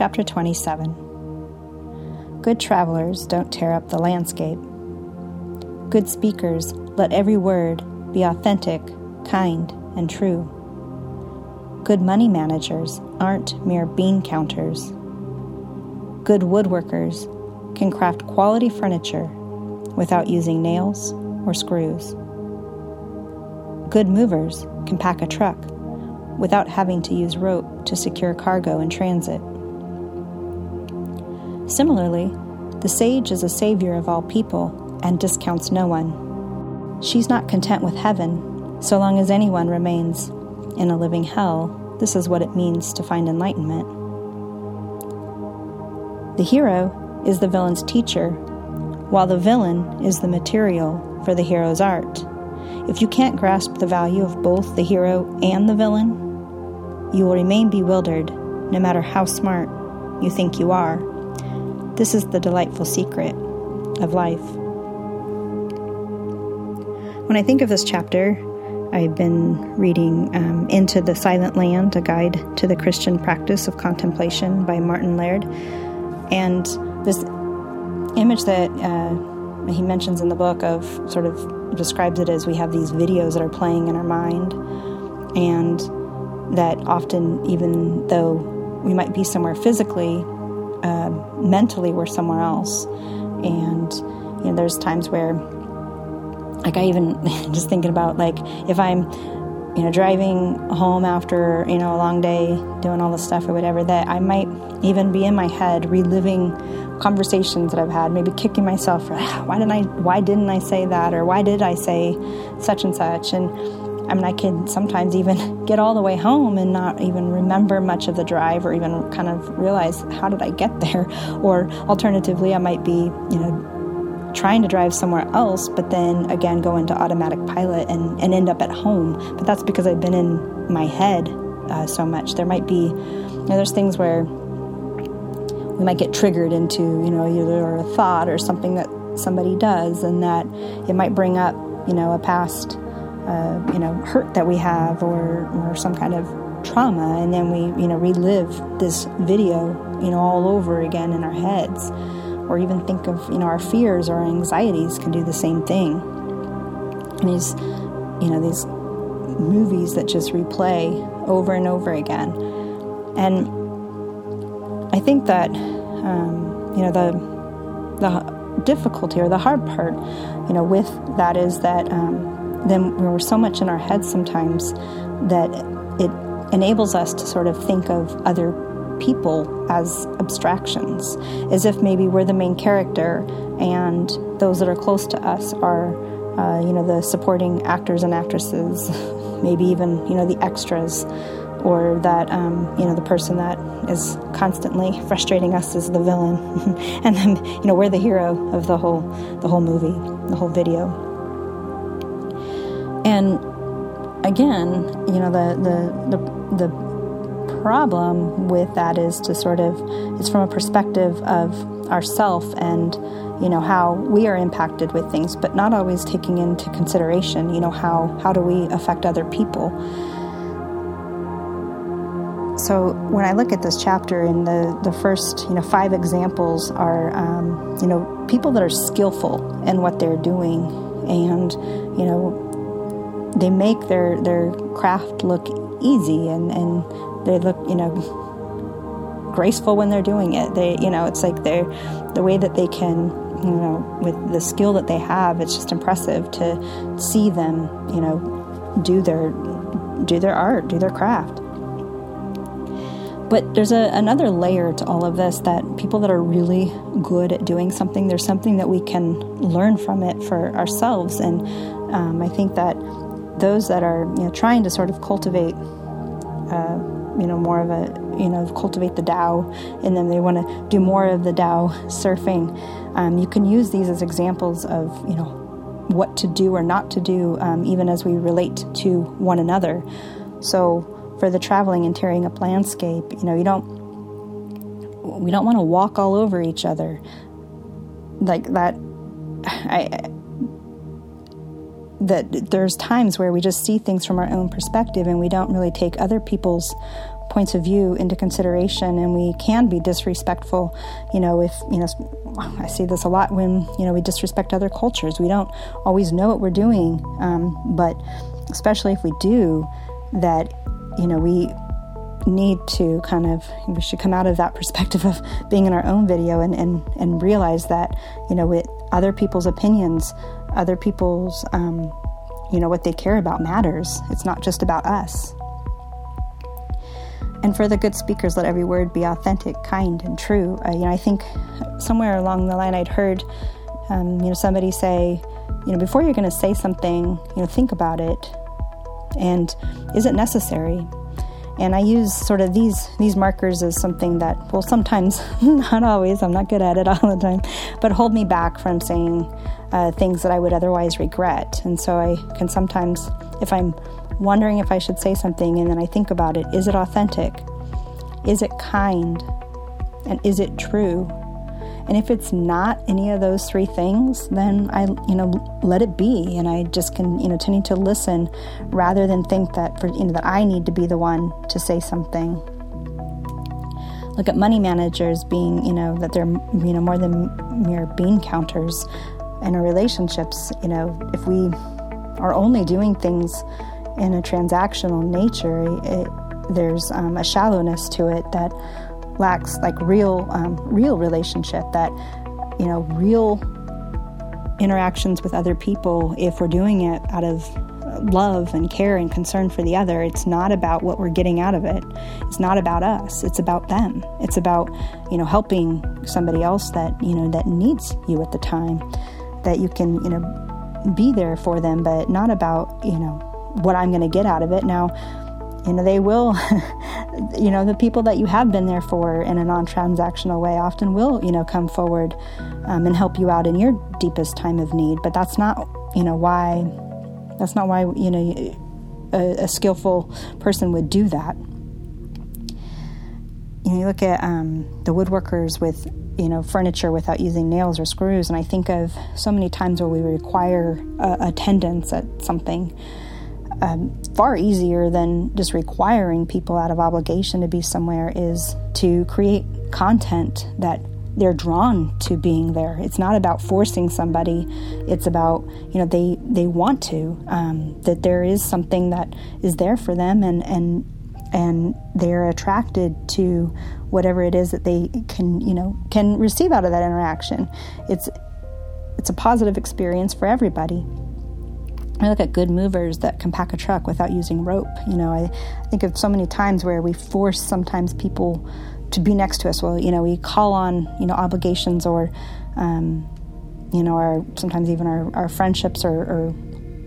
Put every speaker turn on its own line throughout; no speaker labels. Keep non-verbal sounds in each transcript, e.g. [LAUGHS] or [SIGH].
Chapter 27 Good travelers don't tear up the landscape. Good speakers let every word be authentic, kind, and true. Good money managers aren't mere bean counters. Good woodworkers can craft quality furniture without using nails or screws. Good movers can pack a truck without having to use rope to secure cargo in transit. Similarly, the sage is a savior of all people and discounts no one. She's not content with heaven so long as anyone remains in a living hell. This is what it means to find enlightenment. The hero is the villain's teacher, while the villain is the material for the hero's art. If you can't grasp the value of both the hero and the villain, you will remain bewildered no matter how smart you think you are. This is the delightful secret of life. When I think of this chapter, I've been reading um, Into the Silent Land, a guide to the Christian practice of contemplation by Martin Laird. And this image that uh, he mentions in the book of sort of describes it as we have these videos that are playing in our mind. And that often, even though we might be somewhere physically, uh, mentally we're somewhere else. And you know, there's times where, like, I even [LAUGHS] just thinking about like if I'm, you know, driving home after you know a long day, doing all the stuff or whatever, that I might even be in my head reliving conversations that I've had, maybe kicking myself for ah, why didn't I, why didn't I say that, or why did I say such and such, and I mean, I could sometimes even [LAUGHS] get all the way home and not even remember much of the drive or even kind of realize how did I get there? [LAUGHS] Or alternatively, I might be, you know, trying to drive somewhere else, but then again go into automatic pilot and, and end up at home. But that's because I've been in my head uh, so much. There might be, you know, there's things where we might get triggered into, you know, either a thought or something that somebody does, and that it might bring up, you know, a past uh, you know hurt that we have or or some kind of trauma. And then we you know relive this video you know all over again in our heads or even think of you know our fears or anxieties can do the same thing. And these you know these movies that just replay over and over again. And i think that um, you know the the difficulty or the hard part you know with that is that um, then we're so much in our heads sometimes that it enables us to sort of think of other people as abstractions, as if maybe we're the main character and those that are close to us are, uh, you know, the supporting actors and actresses, [LAUGHS] maybe even, you know, the extras, or that, um, you know, the person that is constantly frustrating us is the villain, [LAUGHS] and then, you know, we're the hero of the whole, the whole movie, the whole video. And again, you know, the, the, the, the problem with that is to sort of, it's from a perspective of ourself and, you know, how we are impacted with things, but not always taking into consideration, you know, how, how do we affect other people. So when I look at this chapter, in the, the first you know five examples are um, you know people that are skillful in what they're doing, and you know they make their their craft look easy and and they look you know graceful when they're doing it. They you know it's like they're the way that they can you know with the skill that they have it's just impressive to see them you know do their do their art do their craft. But there's a, another layer to all of this that people that are really good at doing something there's something that we can learn from it for ourselves. And um, i think that those that are you know trying to sort of cultivate uh, you know more of a you know cultivate the Tao in them they want to do more of the Tao surfing um, you can use these as examples of you know what to do or not to do um, even as we relate to one another. So for the traveling and tearing up landscape you know you don't we don't want to walk all over each other. Like that [SIGHS] I that there's times where we just see things from our own perspective and we don't really take other people's points of view into consideration and we can be disrespectful you know if you know i see this a lot when you know we disrespect other cultures. We don't always know what we're doing um, but especially if we do that you know we need to kind of we should come out of that [LAUGHS] perspective of being in our own video and and, and realize that you know with other people's opinions other people's um, you know what they care about matters it's not just about us and for the good speakers, let every word be authentic, kind, and true. Uh, you know, I think somewhere along the line I'd heard, um, you know, somebody say, you know, before you're going to say something, you know, think about it, and is it necessary? And I use sort of these these markers as something that, well, sometimes, [LAUGHS] not always, I'm not good at it all the time, but hold me back from saying uh, things that I would otherwise regret. And so I can sometimes, if I'm wondering if I should say something, and then I think about it is it authentic? Is it kind? And is it true? And if it's not any of those three things, then I, you know, let it be, and I just can, you know, continue to listen, rather than think that for, you know, that I need to be the one to say something. Look at money managers being, you know, that they're, you know, more than mere bean counters in our relationships. You know, if we are only doing things in a transactional nature, it, there's um, a shallowness to it that lacks like real, um, real relationship. That you know, real interactions with other people. If we're doing it out of love and care and concern for the other, it's not about what we're getting out of it. It's not about us. It's about them. It's about you know helping somebody else that you know that needs you at the time. That you can you know be there for them, but not about you know what I'm going to get out of it. Now, you know, they will, [LAUGHS] you know, the people that you have been there for in a non transactional way often will, you know, come forward um, and help you out in your deepest time of need. But that's not, you know, why, that's not why, you know, a, a skillful person would do that. You know, you look at um, the woodworkers with, you know, furniture without using nails or screws, and I think of so many times where we require uh, attendance at something um, far easier than just requiring people out of obligation to be somewhere is to create content that they're drawn to being there. It's not about forcing somebody. It's about you know they they want to um, that there is something that is there for them and and and they're attracted to whatever it is that they can you know can receive out of that interaction. It's it's a positive experience for everybody. I look at good movers that can pack a truck without using rope. You know, I, think of so many times where we force sometimes people to be next to us. Well, you know, we call on you know obligations or um, you know our sometimes even our, our friendships or, or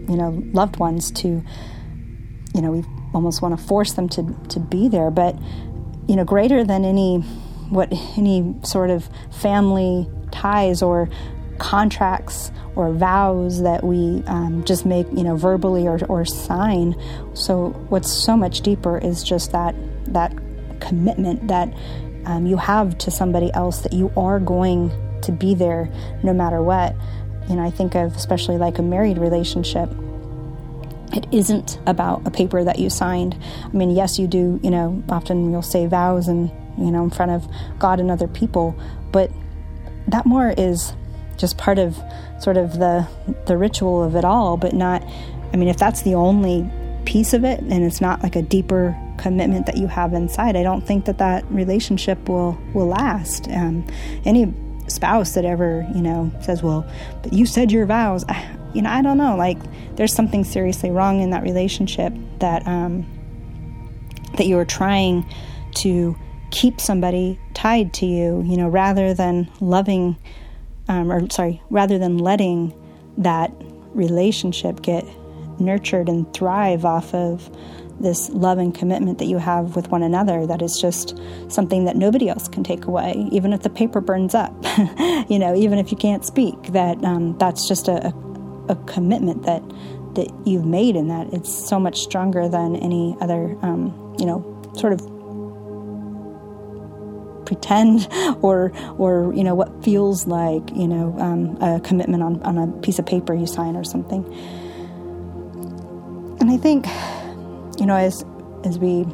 you know loved ones to you know we almost want to force them to to be there. But you know, greater than any what any sort of family ties or contracts or vows that we um, just make, you know, verbally or, or sign. So what's so much deeper is just that that commitment that um, you have to somebody else that you are going to be there no matter what. You know, I think of especially like a married relationship. It isn't about a paper that you signed. I mean, yes, you do. You know, often you'll say vows and you know in front of God and other people, but that more is just part of sort of the the ritual of it all, but not. I mean, if that's the only piece of it, and it's not like a deeper commitment that you have inside, I don't think that that relationship will will last. Um, any spouse that ever you know says, "Well, but you said your vows," you know, I don't know. Like, there's something seriously wrong in that relationship that um, that you are trying to keep somebody tied to you, you know, rather than loving um, or sorry, rather than letting that relationship get nurtured and thrive off of this love and commitment that you have with one another that is just something that nobody else can take away even if the paper burns up [LAUGHS] you know even if you can't speak that um, that's just a, a, commitment that that you've made in that it's so much stronger than any other um, you know sort of pretend [LAUGHS] or or you know what feels like you know um, a commitment on, on a piece of paper you sign or something. And I think you know as as we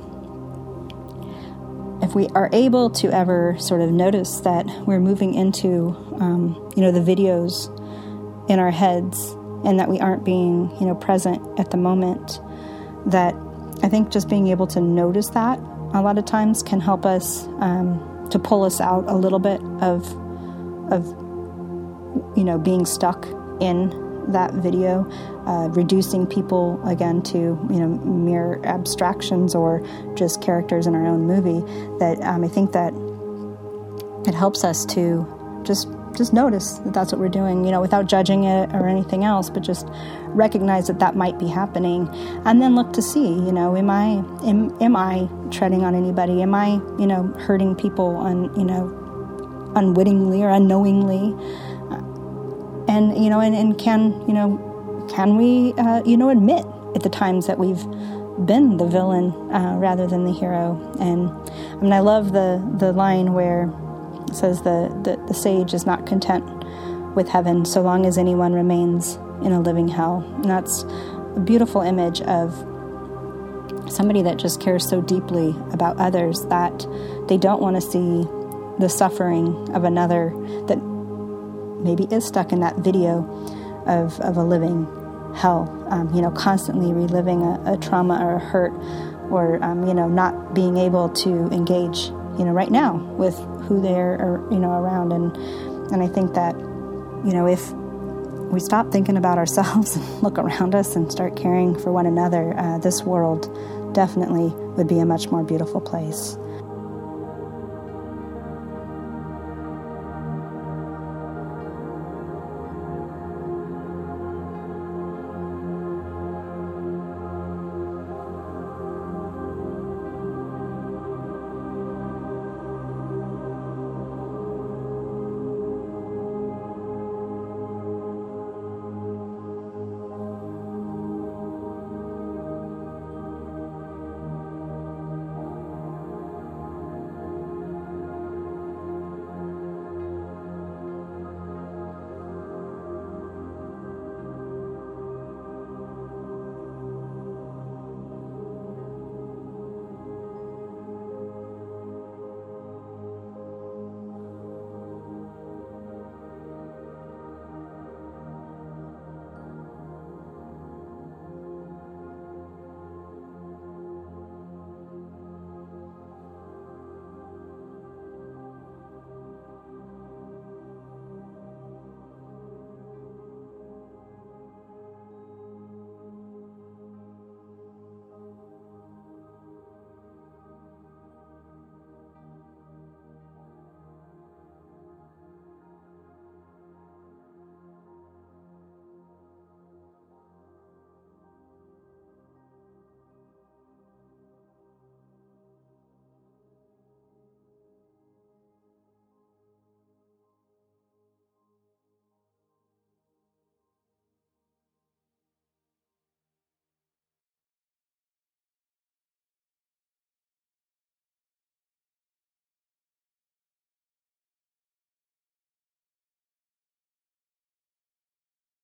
if we are able to ever sort of notice that we're moving into, um, you know, the videos in our heads and that we aren't being, you know, present at the moment, that I think just being able to notice that a lot of times can help us um, to pull us out a little bit of, of, you know, being stuck in that video, uh, reducing people again to you know mere abstractions or just characters in our own movie. That um, I think that it helps us to just just notice that that's what we're doing, you know, without judging it or anything else, but just recognize that that might be happening, and then look to see, you know, am I am, am I treading on anybody? Am I, you know, hurting people on, you know, unwittingly or unknowingly? and you know, and, and can you know, can we uh, you know admit at the times that we've been the villain uh, rather than the hero? And I mean, I love the the line where says the, the the sage is not content with heaven so long as anyone remains in a living hell. And that's a beautiful image of somebody that just cares so deeply about others that they don't want to see the suffering of another that maybe is stuck in that video of, of a living hell, um, you know, constantly reliving a, a, trauma or a hurt or, um, you know, not being able to engage, you know, right now with who they're, you know, around. And, and I think that, you know, if we stop thinking about ourselves [LAUGHS] and look around us and start caring for one another, uh, this world definitely would be a much more beautiful place.